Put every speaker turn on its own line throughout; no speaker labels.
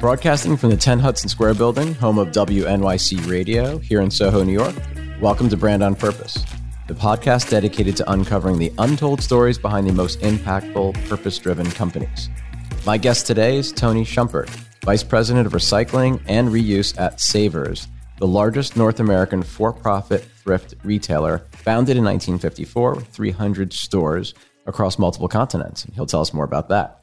Broadcasting from the 10 Hudson Square building, home of WNYC Radio, here in Soho, New York. Welcome to Brand on Purpose, the podcast dedicated to uncovering the untold stories behind the most impactful, purpose driven companies. My guest today is Tony Shumpert, Vice President of Recycling and Reuse at Savers, the largest North American for profit thrift retailer, founded in 1954 with 300 stores across multiple continents. He'll tell us more about that.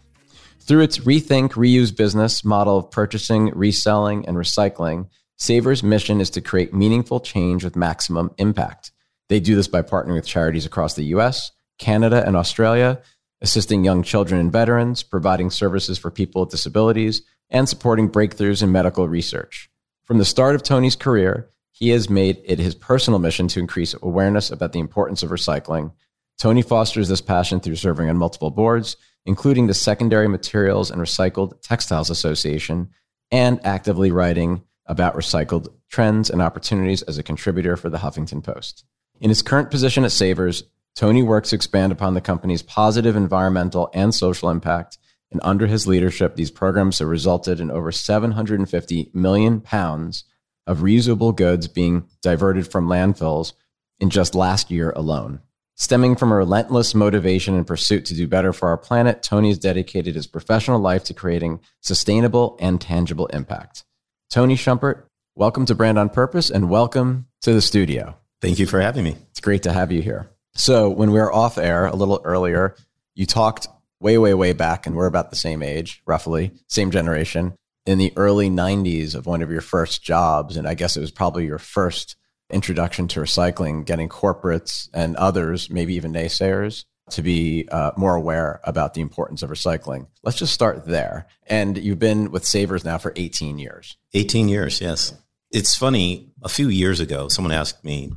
Through its rethink, reuse business model of purchasing, reselling, and recycling, Saver's mission is to create meaningful change with maximum impact. They do this by partnering with charities across the US, Canada, and Australia, assisting young children and veterans, providing services for people with disabilities, and supporting breakthroughs in medical research. From the start of Tony's career, he has made it his personal mission to increase awareness about the importance of recycling. Tony fosters this passion through serving on multiple boards, including the Secondary Materials and Recycled Textiles Association, and actively writing about recycled trends and opportunities as a contributor for the Huffington Post. In his current position at Savers, Tony works to expand upon the company's positive environmental and social impact. And under his leadership, these programs have resulted in over 750 million pounds of reusable goods being diverted from landfills in just last year alone. Stemming from a relentless motivation and pursuit to do better for our planet, Tony has dedicated his professional life to creating sustainable and tangible impact. Tony Shumpert, welcome to Brand on Purpose and welcome to the studio.
Thank you for having me.
It's great to have you here. So, when we were off air a little earlier, you talked way, way, way back, and we're about the same age, roughly, same generation, in the early 90s of one of your first jobs. And I guess it was probably your first introduction to recycling, getting corporates and others, maybe even naysayers, to be uh, more aware about the importance of recycling. Let's just start there. And you've been with Savers now for 18 years.
18 years, yes. It's funny, a few years ago, someone asked me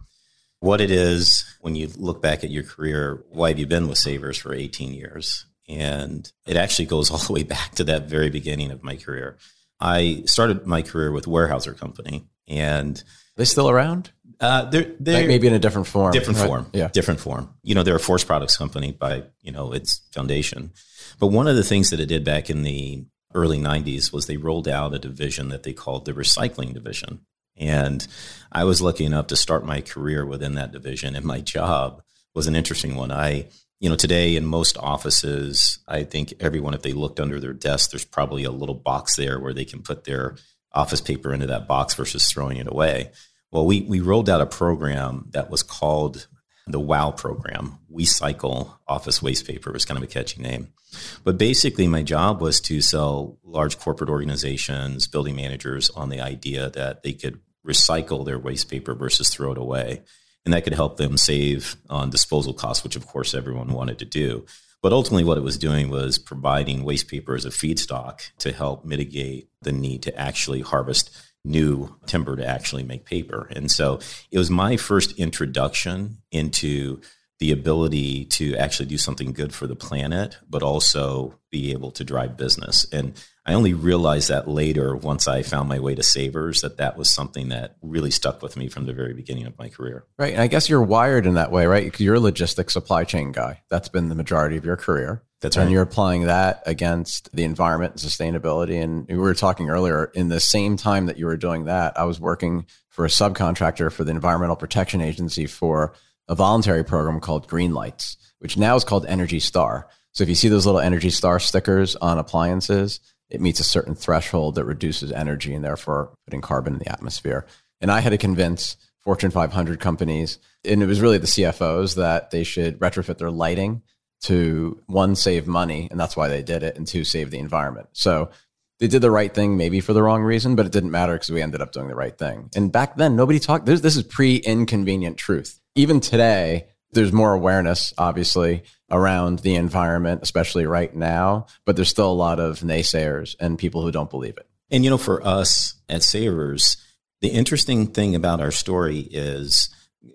what it is when you look back at your career, why have you been with Savers for 18 years? And it actually goes all the way back to that very beginning of my career. I started my career with Weyerhaeuser Company and
they still around?
Uh, they're, they're
like maybe in a different form.
Different
right?
form.
Yeah.
Different form. You know, they're a forest products company by, you know, its foundation. But one of the things that it did back in the early 90s was they rolled out a division that they called the recycling division. And I was lucky enough to start my career within that division. And my job was an interesting one. I, you know, today in most offices, I think everyone, if they looked under their desk, there's probably a little box there where they can put their office paper into that box versus throwing it away. Well, we, we rolled out a program that was called the WOW program. We cycle office waste paper was kind of a catchy name. But basically, my job was to sell large corporate organizations, building managers on the idea that they could recycle their waste paper versus throw it away. And that could help them save on disposal costs, which of course everyone wanted to do. But ultimately, what it was doing was providing waste paper as a feedstock to help mitigate the need to actually harvest new timber to actually make paper. And so it was my first introduction into the ability to actually do something good for the planet, but also be able to drive business. And I only realized that later once I found my way to Savers that that was something that really stuck with me from the very beginning of my career.
Right. And I guess you're wired in that way, right? You're a logistics supply chain guy. That's been the majority of your career.
That's right.
And you're applying that against the environment and sustainability. And we were talking earlier, in the same time that you were doing that, I was working for a subcontractor for the Environmental Protection Agency for a voluntary program called Green Lights, which now is called Energy Star. So if you see those little Energy Star stickers on appliances, it meets a certain threshold that reduces energy and therefore putting carbon in the atmosphere. And I had to convince Fortune 500 companies, and it was really the CFOs that they should retrofit their lighting to one, save money, and that's why they did it, and two, save the environment. So they did the right thing, maybe for the wrong reason, but it didn't matter because we ended up doing the right thing. And back then, nobody talked. This, this is pre inconvenient truth. Even today, there's more awareness, obviously, around the environment, especially right now, but there's still a lot of naysayers and people who don't believe it.
And, you know, for us at Savers, the interesting thing about our story is,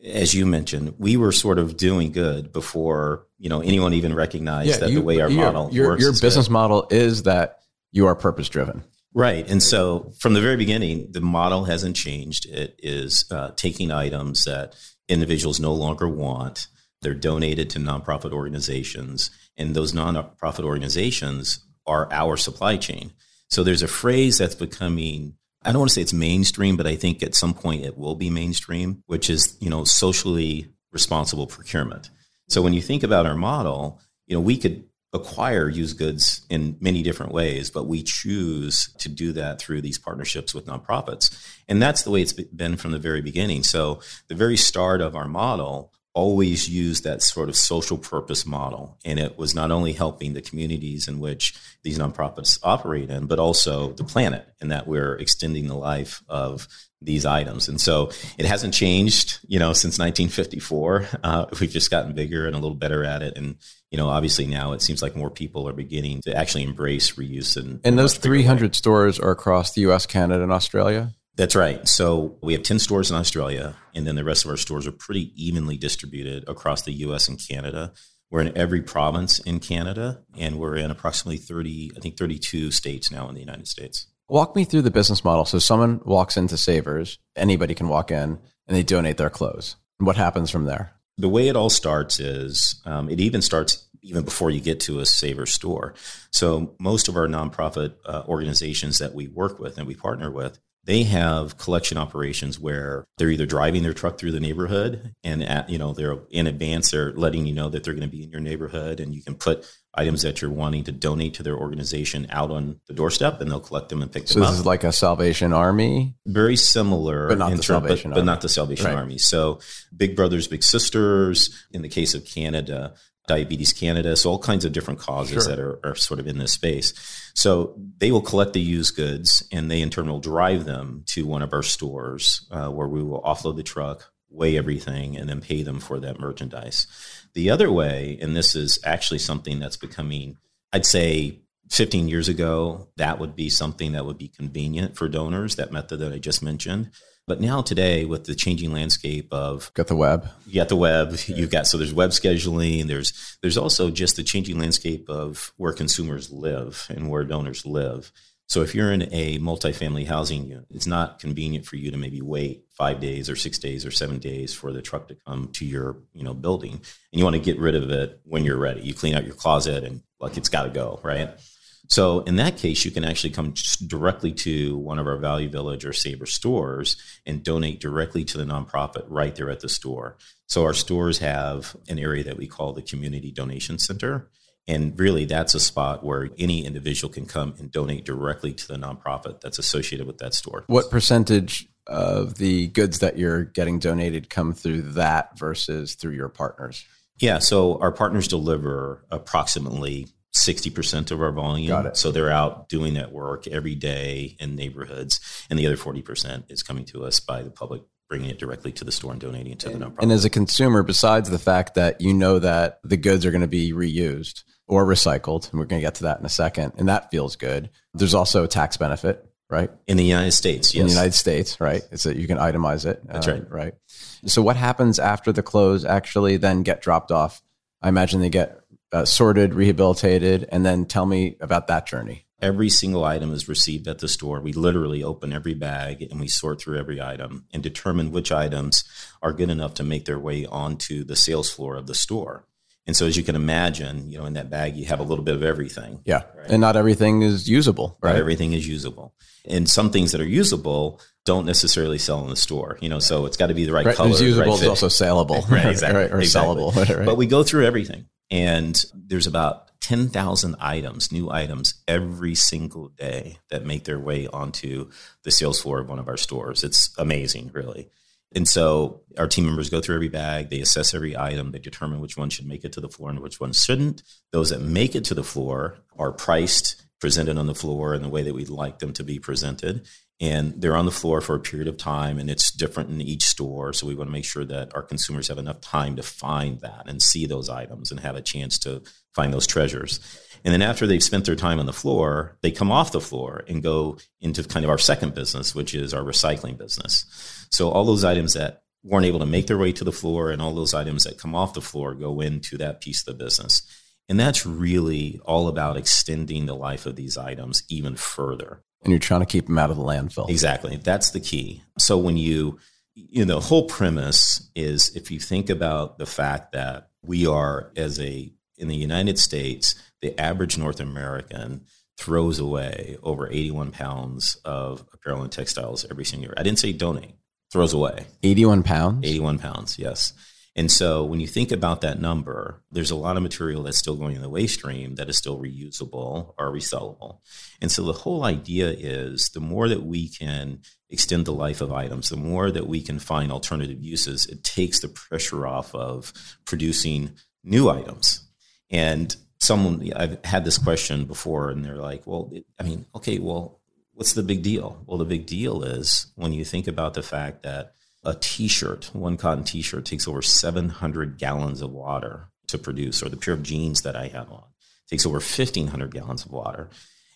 as you mentioned, we were sort of doing good before, you know, anyone even recognized yeah, that you, the way our model
your,
works.
Your business good. model is that you are purpose driven.
Right. And so from the very beginning, the model hasn't changed. It is uh, taking items that individuals no longer want. They're donated to nonprofit organizations And those nonprofit organizations are our supply chain. So there's a phrase that's becoming I don't want to say it's mainstream, but I think at some point it will be mainstream, which is, you know, socially responsible procurement. So when you think about our model, you know, we could acquire used goods in many different ways, but we choose to do that through these partnerships with nonprofits. And that's the way it's been from the very beginning. So the very start of our model always used that sort of social purpose model. And it was not only helping the communities in which these nonprofits operate in, but also the planet, and that we're extending the life of these items. And so it hasn't changed, you know, since 1954. Uh, we've just gotten bigger and a little better at it. And, you know, obviously now it seems like more people are beginning to actually embrace reuse. And,
and those 300 stores are across the US, Canada, and Australia?
That's right. So we have 10 stores in Australia, and then the rest of our stores are pretty evenly distributed across the US and Canada. We're in every province in Canada, and we're in approximately 30, I think 32 states now in the United States.
Walk me through the business model. So someone walks into Savers, anybody can walk in, and they donate their clothes. What happens from there?
The way it all starts is um, it even starts even before you get to a Saver store. So most of our nonprofit uh, organizations that we work with and we partner with, they have collection operations where they're either driving their truck through the neighborhood and at, you know they're in advance they're letting you know that they're going to be in your neighborhood and you can put items that you're wanting to donate to their organization out on the doorstep and they'll collect them and pick
so
them
up.
So
this is like a Salvation Army?
Very similar.
But not the term, Salvation
but,
Army.
But not the Salvation right. Army. So Big Brothers, Big Sisters, in the case of Canada, Diabetes Canada, so all kinds of different causes sure. that are, are, sort of in this space. So they will collect the used goods and they in turn will drive them to one of our stores uh, where we will offload the truck, weigh everything, and then pay them for that merchandise. The other way, and this is actually something that's becoming, I'd say 15 years ago, that would be something that would be convenient for donors, that method that I just mentioned. But now today, with the changing landscape of
got the web,
you got the web, you've got so there's web scheduling. There's there's also just the changing landscape of where consumers live and where donors live. So if you're in a multifamily housing unit, it's not convenient for you to maybe wait five days or six days or seven days for the truck to come to your you know building, and you want to get rid of it when you're ready. You clean out your closet and like it's got to go, right? So in that case, you can actually come directly to one of our Value Village or Saver stores and donate directly to the nonprofit right there at the store. So our stores have an area that we call the Community Donation Center. And really, that's a spot where any individual can come and donate directly to the nonprofit that's associated with that store.
What percentage of the goods that you're getting donated come through that versus through your partners?
Yeah, so our partners deliver approximately 60% of our volume. So they're out doing that work every day in neighborhoods. And the other 40% is coming to us by the public bringing it directly to the store and donating it to
and,
the nonprofit.
And as a consumer, besides the fact that you know that the goods are going to be reused or recycled, and we're going to get to that in a second, and that feels good, there's also a tax benefit, right?
In the United States, yes.
In the United States, right? It's that you can itemize it.
That's uh, right.
Right. So what happens after the clothes actually then get dropped off? I imagine they get uh, sorted, rehabilitated, and then tell me about that journey.
Every single item is received at the store. We literally open every bag and we sort through every item and determine which items are good enough to make their way onto the sales floor of the store. And so, as you can imagine, you know, in that bag, you have a little bit of everything.
Yeah. Right? And not everything is usable, right?
Not everything is usable. And some things that are usable don't necessarily sell in the store, you know, so it's got to be the right, right. color.
It's usable,
right
it's also saleable.
right, exactly.
or
exactly.
sellable. Right.
But we go through everything. And there's about 10,000 items, new items every single day that make their way onto the sales floor of one of our stores. It's amazing, really. And so our team members go through every bag, they assess every item, they determine which one should make it to the floor and which one shouldn't. Those that make it to the floor are priced, presented on the floor in the way that we'd like them to be presented and they're on the floor for a period of time and it's different in each store so we want to make sure that our consumers have enough time to find that and see those items and have a chance to find those treasures. And then after they've spent their time on the floor they come off the floor and go into kind of our second business which is our recycling business. So all those items that weren't able to make their way to the floor and all those items that come off the floor go into that piece of the business. And that's really all about extending the life of these items even further
and you're trying to keep them out of the landfill.
Exactly. That's the key. So when you, you know, the whole premise is if you think about the fact that we are as a in the United States, the average North American throws away over 81 pounds of apparel and textiles every single year. I didn't say donate, throws away.
81 pounds?
81 pounds, yes. And so when you think about that number, there's a lot of material that's still going in the waste stream that is still reusable or resellable. And so the whole idea is the more that we can extend the life of items, the more that we can find alternative uses, it takes the pressure off of producing new items. And someone, I've had this question before, and they're like, well, it, I mean, okay, well, what's the big deal? Well, the big deal is when you think about the fact that a t-shirt, one cotton t-shirt takes over 700 gallons of water to produce, or the pair of jeans that I have on takes over 1500 gallons of water.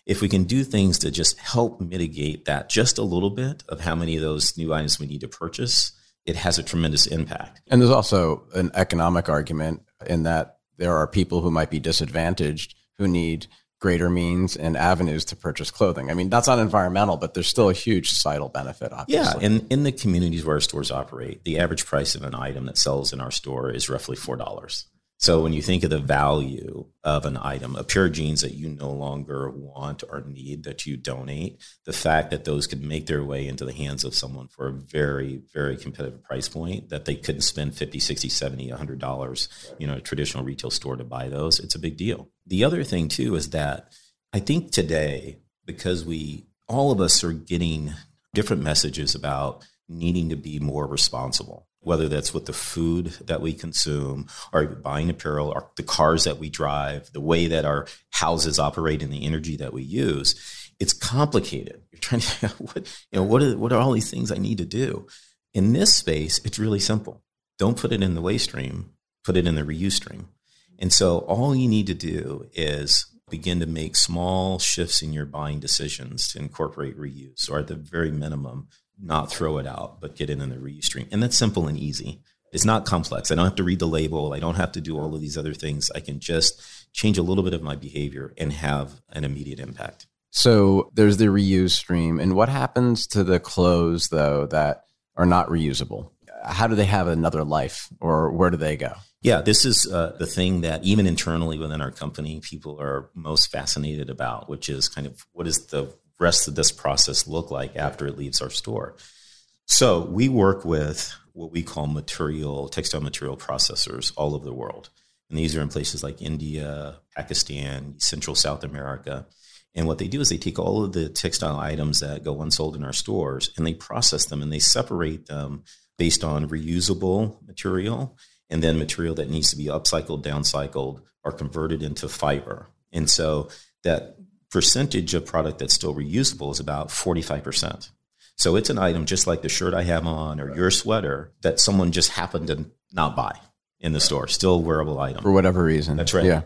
If we can do things to just help mitigate that just a little bit of how many of those new items we need to purchase, it has a tremendous impact.
And there's also an economic argument in that there are people who might be disadvantaged who need greater means and avenues to purchase clothing. I mean, that's not environmental, but there's still a huge societal benefit, obviously.
Yeah, and in the communities where our stores operate, the average price of an item that sells in our store is roughly $4. So when you think of the value of an item, a pair of jeans that you no longer want or need that you donate, the fact that those could make their way into the hands of someone for a very, very competitive price point that they couldn't spend 50, 60, 70, $100, you know, a traditional retail store to buy those, it's a big deal. The other thing too is that I think today, because we, all of us are getting different messages about needing to be more responsible whether that's with the food that we consume or buying apparel or the cars that we drive, the way that our houses operate and the energy that we use, it's complicated. You're trying to what, you know, what are, what are all these things I need to do? In this space, it's really simple. Don't put it in the waste stream, put it in the reuse stream. And so all you need to do is begin to make small shifts in your buying decisions to incorporate reuse or at the very minimum not throw it out, but get it in the reuse stream. And that's simple and easy. It's not complex. I don't have to read the label. I don't have to do all of these other things. I can just change a little bit of my behavior and have an immediate impact.
So there's the reuse stream. And what happens to the clothes, though, that are not reusable? How do they have another life or where do they go?
Yeah, this is uh, the thing that even internally within our company, people are most fascinated about, which is kind of what is the rest of this process look like after it leaves our store? So we work with what we call material, textile material processors all over the world. And these are in places like India, Pakistan, Central South America. And what they do is they take all of the textile items that go unsold in our stores and they process them and they separate them based on reusable material and then material that needs to be upcycled, downcycled, or converted into fiber. And so that percentage of product that's still reusable is about 45%. So it's an item just like the shirt I have on or your sweater that someone just happened to not buy in the store, still wearable item.
For whatever reason.
That's right. Yeah.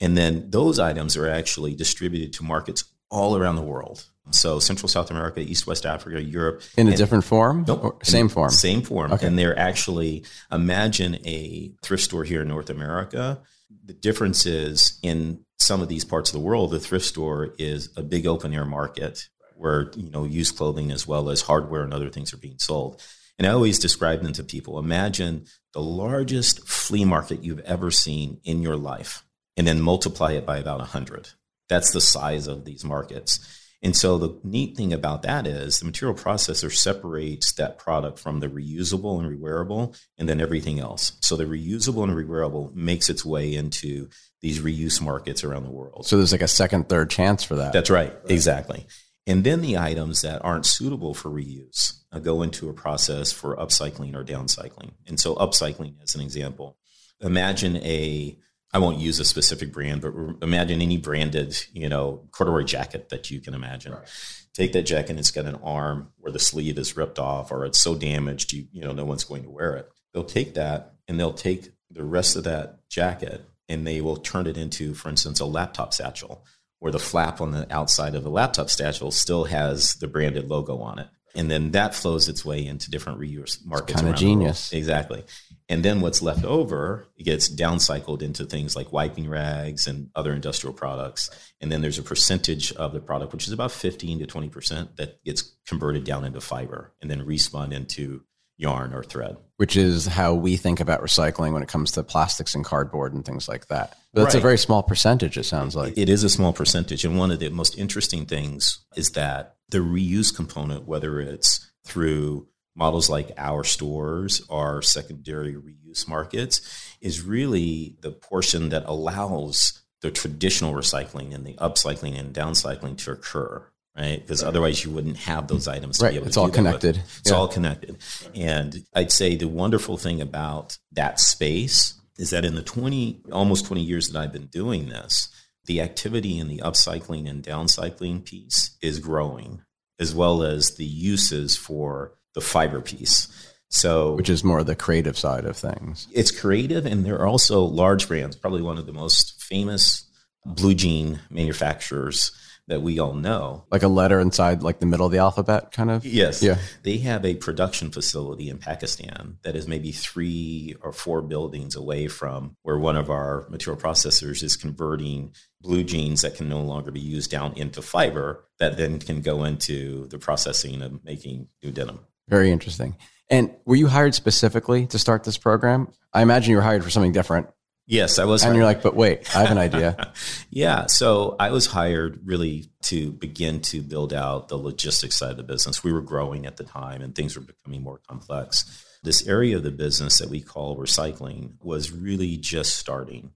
And then those items are actually distributed to markets all around the world. So Central South America, East West Africa, Europe.
In a and, different form?
Nope.
Same form.
Same form. Okay. And they're actually, imagine a thrift store here in North America. The difference is in some of these parts of the world, the thrift store is a big open air market where you know used clothing as well as hardware and other things are being sold. And I always describe them to people. Imagine the largest flea market you've ever seen in your life, and then multiply it by about 100. That's the size of these markets. And so the neat thing about that is the material processor separates that product from the reusable and rewearable and then everything else. So the reusable and rewearable makes its way into these reuse markets around the world.
So there's like a second, third chance for that.
That's right. right. Exactly. And then the items that aren't suitable for reuse uh, go into a process for upcycling or downcycling. And so upcycling as an example, imagine a I won't use a specific brand, but imagine any branded, you know, corduroy jacket that you can imagine. Right. Take that jacket, it's got an arm where the sleeve is ripped off or it's so damaged, you, you know, no one's going to wear it. They'll take that and they'll take the rest of that jacket and they will turn it into, for instance, a laptop satchel where the flap on the outside of the laptop satchel still has the branded logo on it. And then that flows its way into different reuse markets.
Kind of genius.
Exactly. And then what's left over gets downcycled into things like wiping rags and other industrial products. And then there's a percentage of the product, which is about 15 to 20%, that gets converted down into fiber and then respun into yarn or thread.
Which is how we think about recycling when it comes to plastics and cardboard and things like that. But that's right. a very small percentage, it sounds like.
It is a small percentage. And one of the most interesting things is that the reuse component, whether it's through models like our stores or secondary reuse markets, is really the portion that allows the traditional recycling and the upcycling and downcycling to occur right? Because otherwise you wouldn't have those items to
right.
be able
it's all connected.
It's yeah. all connected. And I'd say the wonderful thing about that space is that in the 20 almost 20 years that I've been doing this, the activity in the upcycling and downcycling piece is growing as well as the uses for the fiber piece. So,
which is more the creative side of things.
It's creative, and there are also large brands. Probably one of the most famous blue jean manufacturers that we all know.
Like a letter inside like the middle of the alphabet kind of?
Yes. Yeah. They have a production facility in Pakistan that is maybe three or four buildings away from where one of our material processors is converting blue jeans that can no longer be used down into fiber that then can go into the processing of making new denim.
Very interesting. And were you hired specifically to start this program? I imagine you were hired for something different.
Yes, I was.
And hired. you're like, but wait, I have an idea.
yeah. So I was hired really to begin to build out the logistics side of the business. We were growing at the time and things were becoming more complex. This area of the business that we call recycling was really just starting.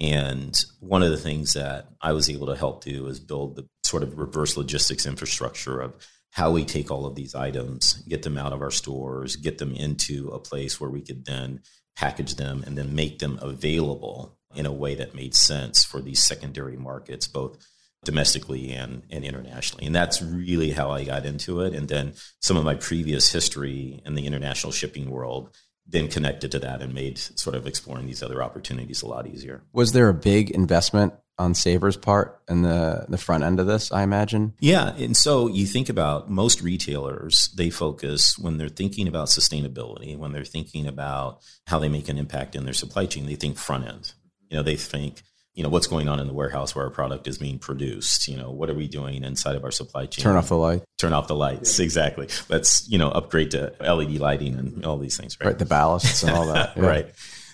And one of the things that I was able to help do is build the sort of reverse logistics infrastructure of how we take all of these items, get them out of our stores, get them into a place where we could then package them, and then make them available in a way that made sense for these secondary markets, both domestically and, and internationally. And that's really how I got into it. And then some of my previous history in the international shipping world then connected to that and made sort of exploring these other opportunities a lot easier.
Was there a big investment on Saver's part and the the front end of this, I imagine?
Yeah, and so you think about most retailers, they focus when they're thinking about sustainability, when they're thinking about how they make an impact in their supply chain, they think front end. You know, they think you know what's going on in the warehouse where our product is being produced? You know what are we doing inside of our supply chain?
Turn off the light
turn off the lights exactly. Let's you know upgrade to led lighting and all these things right,
right the ballasts and all that.
Yeah. right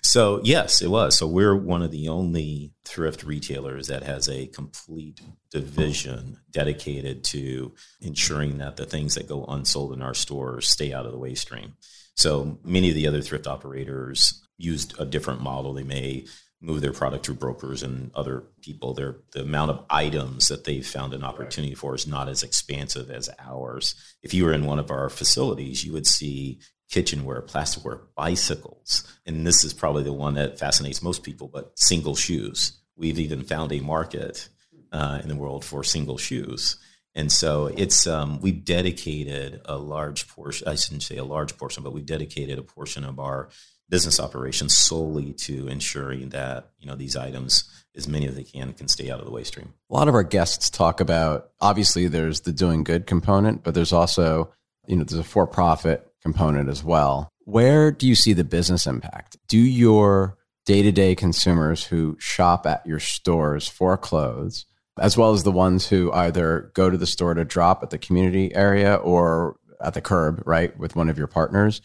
so yes, it was. So we're one of the only thrift retailers that has a complete division dedicated to ensuring that the things that go unsold in our stores stay out of the waste stream. So many of the other thrift operators used a different model. They may move their product through brokers and other people. Their the amount of items that they found an opportunity for is not as expansive as ours. If you were in one of our facilities, you would see kitchenware, plasticware, bicycles. And this is probably the one that fascinates most people, but single shoes. We've even found a market uh, in the world for single shoes. And so it's um, we've dedicated a large portion. I shouldn't say a large portion, but we've dedicated a portion of our business operations solely to ensuring that you know these items, as many as they can, can stay out of the waste stream.
A lot of our guests talk about obviously there's the doing good component, but there's also you know there's a for profit component as well. Where do you see the business impact? Do your day to day consumers who shop at your stores for clothes, as well as the ones who either go to the store to drop at the community area or at the curb, right, with one of your partners,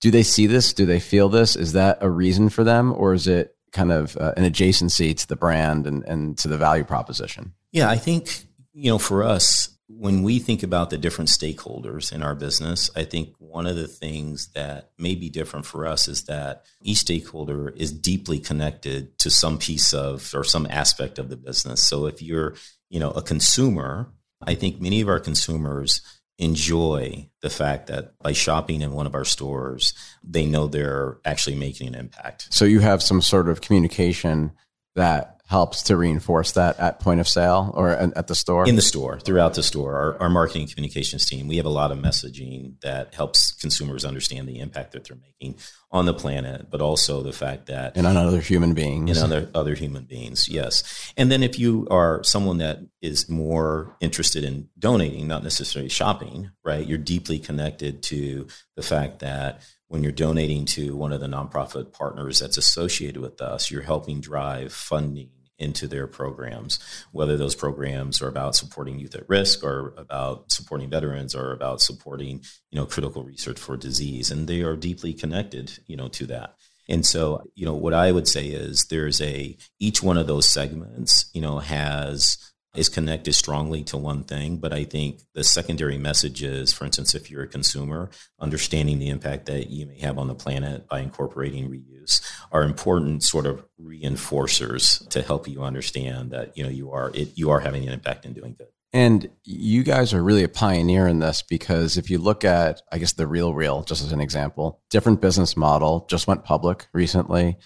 do they see this? Do they feel this? Is that a reason for them, or is it kind of uh, an adjacency to the brand and, and to the value proposition?
Yeah, I think, you know, for us, when we think about the different stakeholders in our business, I think one of the things that may be different for us is that each stakeholder is deeply connected to some piece of or some aspect of the business. So if you're, you know, a consumer, I think many of our consumers enjoy the fact that by shopping in one of our stores, they know they're actually making an impact.
So you have some sort of communication that helps to reinforce that at point of sale or at the store?
In the store, throughout the store. Our, our, marketing communications team, we have a lot of messaging that helps consumers understand the impact that they're making on the planet, but also the fact that.
And on other human beings.
And other, other human beings, yes. And then if you are someone that is more interested in donating, not necessarily shopping, right, you're deeply connected to the fact that when you're donating to one of the nonprofit partners that's associated with us, you're helping drive funding into their programs, whether those programs are about supporting youth at risk or about supporting veterans or about supporting, you know, critical research for disease. And they are deeply connected, you know, to that. And so, you know, what I would say is there's a, each one of those segments, you know, has is connected strongly to one thing. But I think the secondary message is, for instance, if you're a consumer, understanding the impact that you may have on the planet by incorporating reuse are important sort of reinforcers to help you understand that you know you are it, you are having an impact in doing good.
And you guys are really a pioneer in this because if you look at, I guess, the Real Real, just as an example, different business model, just went public recently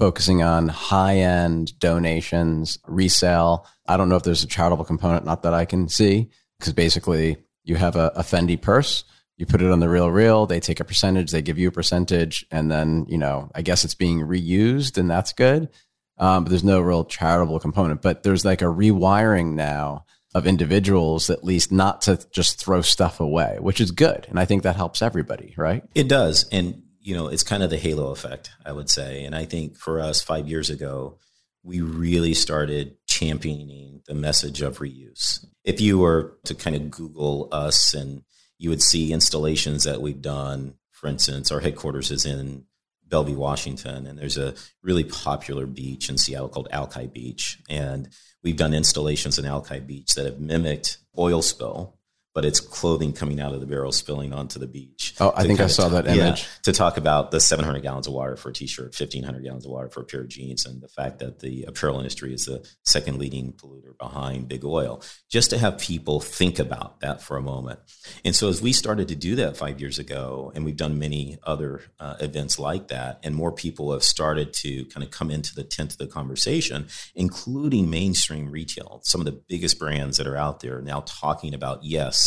focusing on high end donations, resale. I don't know if there's a charitable component, not that I can see, because basically you have a, a Fendi purse, you put it on the real real, they take a percentage, they give you a percentage, and then, you know, I guess it's being reused and that's good. Um, but there's no real charitable component. But there's like a rewiring now of individuals, at least not to just throw stuff away, which is good. And I think that helps everybody, right?
It does. And you know, it's kind of the halo effect, I would say. And I think for us, five years ago, we really started championing the message of reuse. If you were to kind of Google us and you would see installations that we've done, for instance, our headquarters is in Bellevue, Washington, and there's a really popular beach in Seattle called Alki Beach. And we've done installations in Alki Beach that have mimicked oil spill but it's clothing coming out of the barrel spilling onto the beach.
Oh, I think I saw that image. Yeah,
to talk about the 700 gallons of water for a t-shirt, 1500 gallons of water for a pair of jeans, and the fact that the apparel industry is the second leading polluter behind big oil. Just to have people think about that for a moment. And so as we started to do that five years ago, and we've done many other uh, events like that, and more people have started to kind of come into the tent of the conversation, including mainstream retail. Some of the biggest brands that are out there now talking about, yes,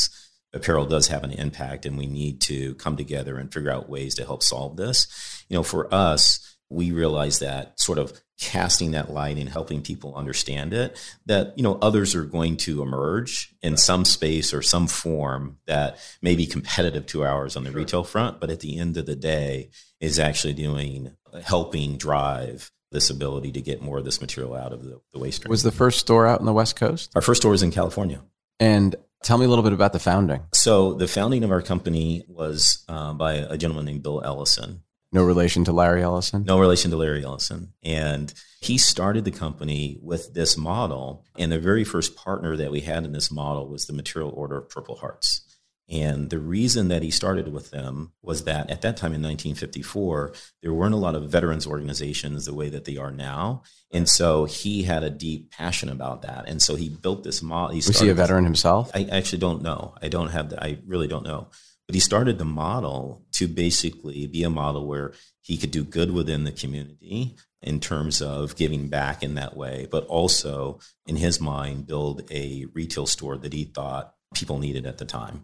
apparel does have an impact and we need to come together and figure out ways to help solve this. You know, for us, we realize that sort of casting that light and helping people understand it that you know others are going to emerge in some space or some form that may be competitive to ours on the sure. retail front but at the end of the day is actually doing helping drive this ability to get more of this material out of the, the waste stream.
Was the first store out in the West Coast?
Our first store was in California.
And Tell me a little bit about the founding.
So the founding of our company was uh, by a gentleman named Bill Ellison.
No relation to Larry Ellison?
No relation to Larry Ellison. And he started the company with this model. And the very first partner that we had in this model was the Military Order of Purple Hearts. And the reason that he started with them was that at that time in 1954, there weren't a lot of veterans organizations the way that they are now. And so he had a deep passion about that. And so he built this model.
Was he a veteran himself?
I actually don't know. I don't have that. I really don't know. But he started the model to basically be a model where he could do good within the community in terms of giving back in that way, but also in his mind, build a retail store that he thought people needed at the time.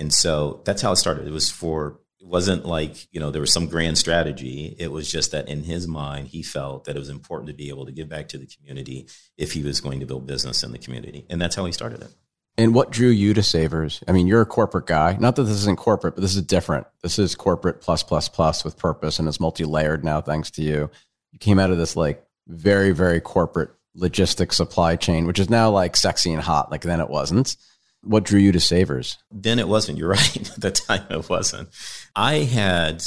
And so that's how it started. It was for it wasn't like you know there was some grand strategy. It was just that in his mind he felt that it was important to be able to give back to the community if he was going to build business in the community. And that's how he started it.
And what drew you to savers? I mean you're a corporate guy. Not that this isn't corporate but this is different. This is corporate plus plus plus with purpose and it's multi-layered now thanks to you. You came out of this like very very corporate logistics supply chain which is now like sexy and hot like then it wasn't what drew you to Savers?
Then it wasn't. You're right. At the time, it wasn't. I had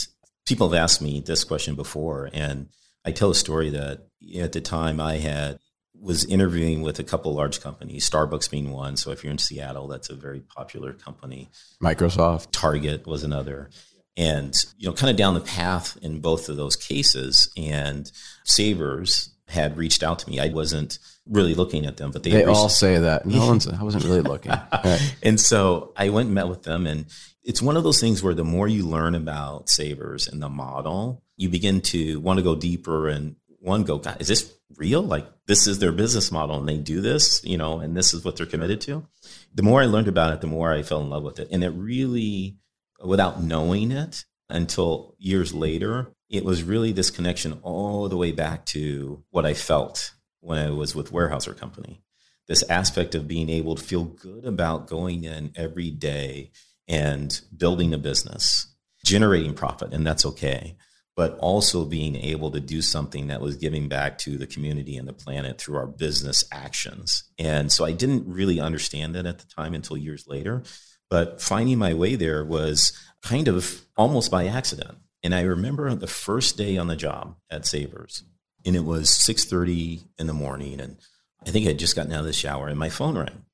people have asked me this question before, and I tell a story that at the time I had was interviewing with a couple large companies, Starbucks being one. So if you're in Seattle, that's a very popular company.
Microsoft,
Target was another. And you know, kind of down the path in both of those cases, and Savers had reached out to me. I wasn't really looking at them, but they,
they all say that. No one's, I wasn't really looking.
Right. And so I went and met with them. And it's one of those things where the more you learn about Savers and the model, you begin to want to go deeper and one go, God, is this real? Like this is their business model and they do this, you know, and this is what they're committed to. The more I learned about it, the more I fell in love with it. And it really, without knowing it until years later, it was really this connection all the way back to what I felt when I was with Weyerhaeuser Company. This aspect of being able to feel good about going in every day and building a business, generating profit, and that's okay. but also being able to do something that was giving back to the community and the planet through our business actions. And so I didn't really understand that at the time until years later. But finding my way there was kind of almost by accident. And I remember the first day on the job at Savers, and it was 6:30 in the morning, and I think I had just gotten out of the shower, and my phone rang,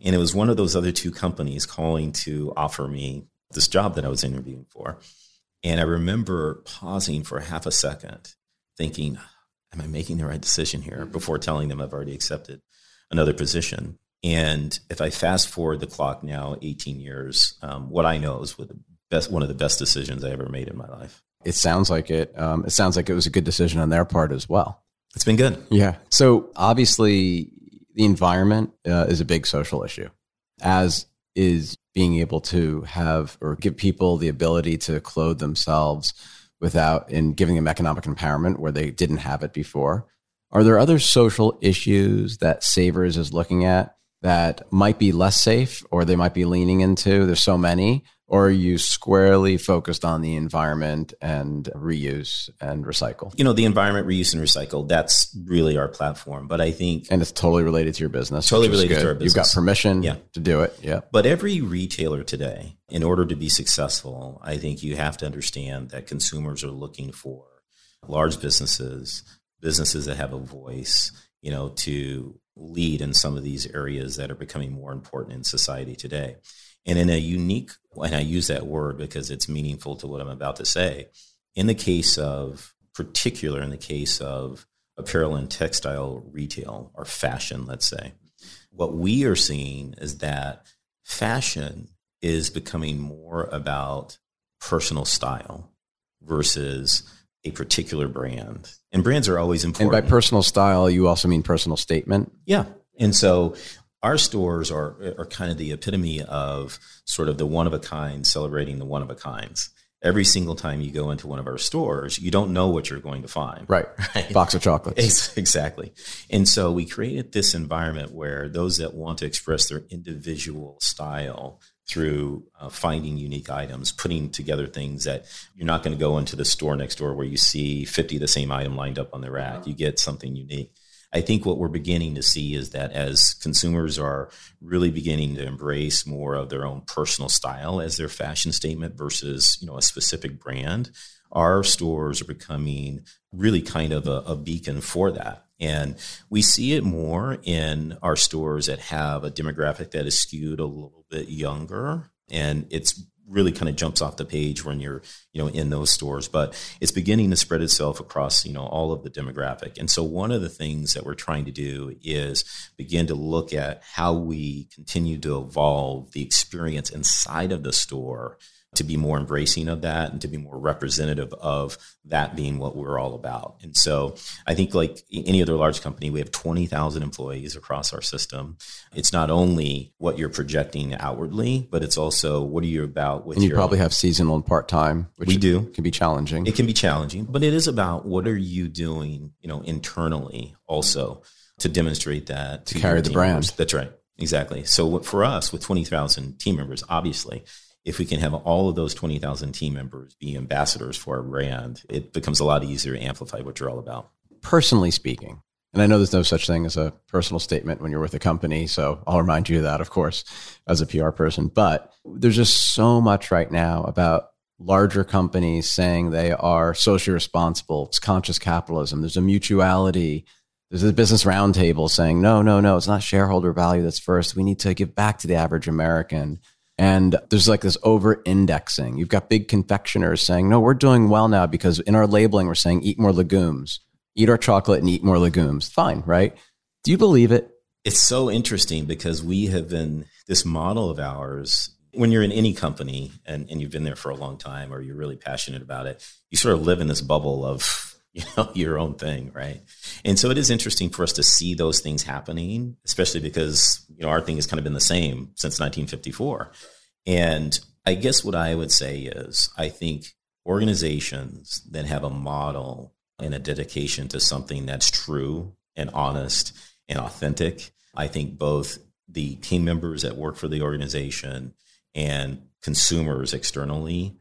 and it was one of those other two companies calling to offer me this job that I was interviewing for. And I remember pausing for half a second, thinking, "Am I making the right decision here?" Before telling them I've already accepted another position. And if I fast forward the clock now, 18 years, um, what I know is with the best one of the best decisions I ever made in my life.
It sounds like it. Um, it sounds like it was a good decision on their part as well.
It's been good.
Yeah. So obviously, the environment uh, is a big social issue, as is being able to have or give people the ability to clothe themselves without in giving them economic empowerment where they didn't have it before. Are there other social issues that Savers is looking at that might be less safe or they might be leaning into? There's so many or are you squarely focused on the environment and reuse and recycle?
You know, the environment, reuse, and recycle, that's really our platform. But I think.
And it's totally related to your business.
Totally related to our business.
You've got permission yeah. to do it. Yeah.
But every retailer today, in order to be successful, I think you have to understand that consumers are looking for large businesses, businesses that have a voice, you know, to lead in some of these areas that are becoming more important in society today. And in a unique, and I use that word because it's meaningful to what I'm about to say, in the case of, particular in the case of apparel and textile retail or fashion, let's say, what we are seeing is that fashion is becoming more about personal style versus a particular brand. And brands are always important.
And by personal style, you also mean personal statement?
Yeah. And so our stores are are kind of the epitome of sort of the one of a kind celebrating the one of a kinds. Every single time you go into one of our stores, you don't know what you're going to find.
Right. right? Box of chocolates.
Exactly. And so we created this environment where those that want to express their individual style through uh, finding unique items, putting together things that you're not going to go into the store next door where you see 50 the same item lined up on the rack. You get something unique. I think what we're beginning to see is that as consumers are really beginning to embrace more of their own personal style as their fashion statement versus, you know, a specific brand, our stores are becoming really kind of a, a beacon for that. And we see it more in our stores that have a demographic that is skewed a little bit younger. And it's really kind of jumps off the page when you're you know in those stores but it's beginning to spread itself across you know all of the demographic. And so one of the things that we're trying to do is begin to look at how we continue to evolve the experience inside of the store to be more embracing of that and to be more representative of that being what we're all about. And so I think like any other large company, we have 20,000 employees across our system. It's not only what you're projecting outwardly, but it's also what are you about with
And you probably own. have seasonal and part-time, which
we do.
can be challenging.
It can be challenging, but it is about what are you doing, you know, internally also to demonstrate that
to, to carry the brand.
Members. That's right. Exactly. So for us with 20,000 team members, obviously if we can have all of those 20,000 team members be ambassadors for our brand, it becomes a lot easier to amplify what you're all about.
Personally speaking, and I know there's no such thing as a personal statement when you're with a company, so I'll remind you of that, of course, as a PR person. But there's just so much right now about larger companies saying they are socially responsible. It's conscious capitalism. There's a mutuality. There's a business roundtable saying, no, no, no, it's not shareholder value that's first. We need to give back to the average American. And there's like this over indexing. You've got big confectioners saying, no, we're doing well now because in our labeling, we're saying eat more legumes, eat our chocolate and eat more legumes. Fine, right? Do you believe it?
It's so interesting because we have been this model of ours. When you're in any company and, and you've been there for a long time or you're really passionate about it, you sort of live in this bubble of you know your own thing right? And so it is interesting for us to see those things happening especially because you know our thing has kind of been the same since 1954 and i guess what i would say is i think organizations that have a model and a dedication to something that's true and honest and authentic i think both the team members that work for the organization and consumers externally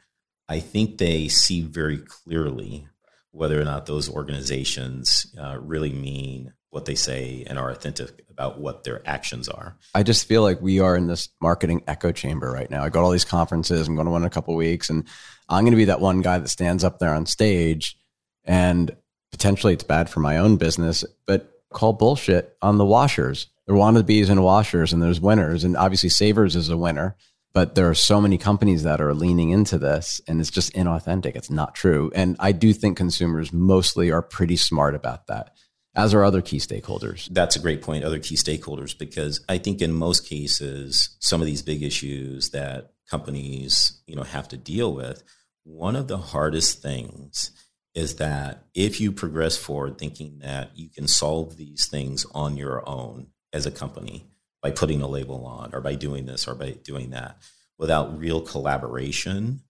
I think they see very clearly whether or not those organizations uh, really mean what they say and are authentic about what their actions are.
I just feel like we are in this marketing echo chamber right now. I go to all these conferences. I'm going to one in a couple weeks, and I'm going to be that one guy that stands up there on stage, and potentially it's bad for my own business, but call bullshit on the washers. There are wannabes and washers, and there's winners, and obviously Savers is a winner. But there are so many companies that are leaning into this, and it's just inauthentic. It's not true. And I do think consumers mostly are pretty smart about that as are other key stakeholders.
That's a great point, other key stakeholders, because I think in most cases, some of these big issues that companies, you know, have to deal with, one of the hardest things is that if you progress forward thinking that you can solve these things on your own as a company by putting a label on or by doing this or by doing that without real collaboration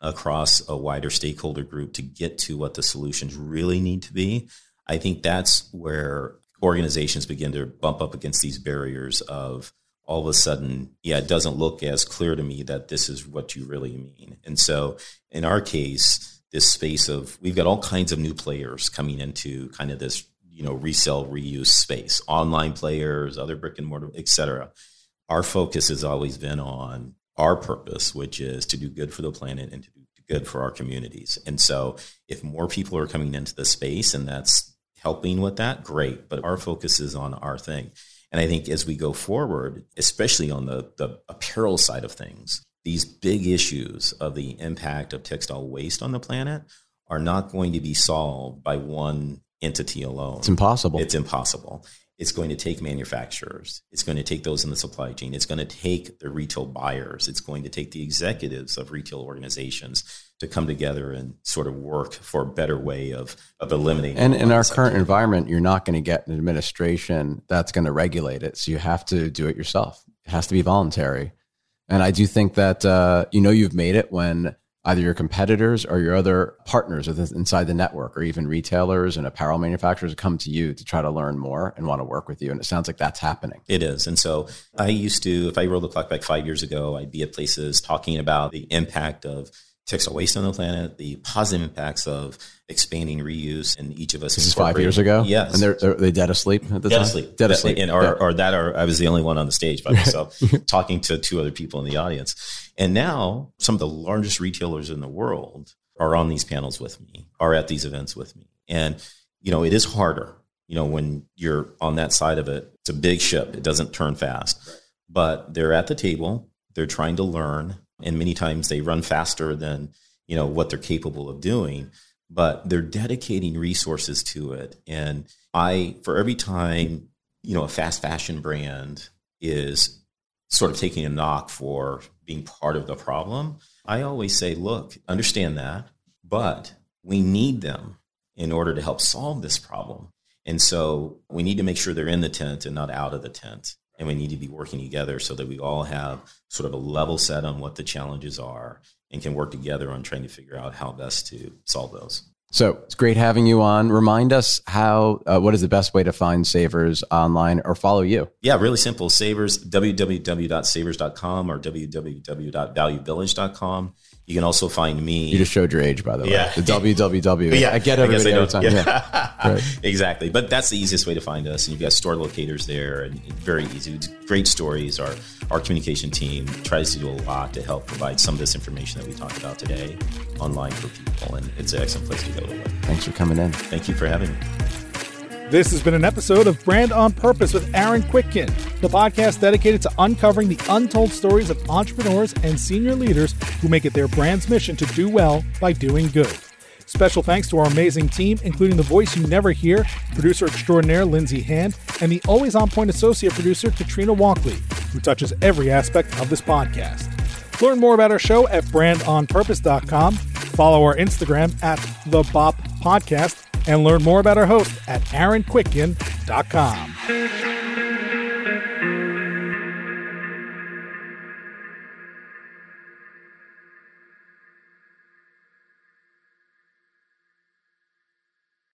across a wider stakeholder group to get to what the solutions really need to be, I think that's where organizations begin to bump up against these barriers of all of a sudden, yeah, it doesn't look as clear to me that this is what you really mean. And so in our case, this space of we've got all kinds of new players coming into kind of this, you know, resell reuse space, online players, other brick and mortar, et cetera. Our focus has always been on our purpose, which is to do good for the planet and to do good for our communities. And so if more people are coming into the space and that's helping with that, great. But our focus is on our thing. And I think as we go forward, especially on the, the apparel side of things, these big issues of the impact of textile waste on the planet are not going to be solved by one entity alone.
It's impossible.
It's impossible. It's going to take manufacturers. It's going to take those in the supply chain. It's going to take the retail buyers. It's going to take the executives of retail organizations to come together and sort of work for a better way of, of eliminating.
And in our current environment, you're not going to get an administration that's going to regulate it. So you have to do it yourself. It has to be voluntary. And I do think that, uh, you know, you've made it when either your competitors or your other partners inside the network or even retailers and apparel manufacturers come to you to try to learn more and want to work with you. And it sounds like that's happening.
It is. And so i used to if i rolled the clock back five years ago i'd be at places talking about the impact of textile waste on the planet, the positive impacts of expanding reuse, and each of us.
This is five years ago.
Yes,
and they're, they're they dead asleep at the
dead
time.
Asleep.
Dead asleep.
And or, or that, or I was the only one on the stage by myself, talking to two other people in the audience. And now, some of the largest retailers in the world are on these panels with me, are at these events with me, and you know it is harder. You know when you're on that side of it, it's a big ship. It doesn't turn fast, but they're at the table. They're trying to learn and many times they run faster than you know what they're capable of doing but they're dedicating resources to it. And i for every time you know a fast fashion brand is sort of taking a knock for being part of the problem i always say look understand that but we need them in order to help solve this problem. And so we need to make sure they're in the tent and not out of the tent and we need to be working together so that we all have sort of a level set on what the challenges are and can work together on trying to figure out how best to solve those.
So it's great having you on. Remind us how, uh, what is the best way to find Savers online or follow you?
Yeah, really simple. Savers, www.savers.com or www.valuevillage.com. You can also find me.
You just showed your age, by the way.
Yeah.
The www. Yeah. I get everybody I every time. Yeah.
yeah. right. Exactly. But that's the easiest way to find us. And you've got store locators there and very easy. Great stories. Our, our communication team tries to do a lot to help provide some of this information that we talked about today online for people. And it's an excellent place to go to look.
Thanks for coming in.
Thank you for having me.
This has been an episode of Brand on Purpose with Aaron Kwittken, the podcast dedicated to uncovering the untold stories of entrepreneurs and senior leaders who make it their brand's mission to do well by doing good. Special thanks to our amazing team, including the voice you never hear, producer extraordinaire Lindsay Hand, and the always on point associate producer Katrina Walkley, who touches every aspect of this podcast. Learn more about our show at brandonpurpose.com. Follow our Instagram at the Bop Podcast and learn more about our host at aaronkwittken.com.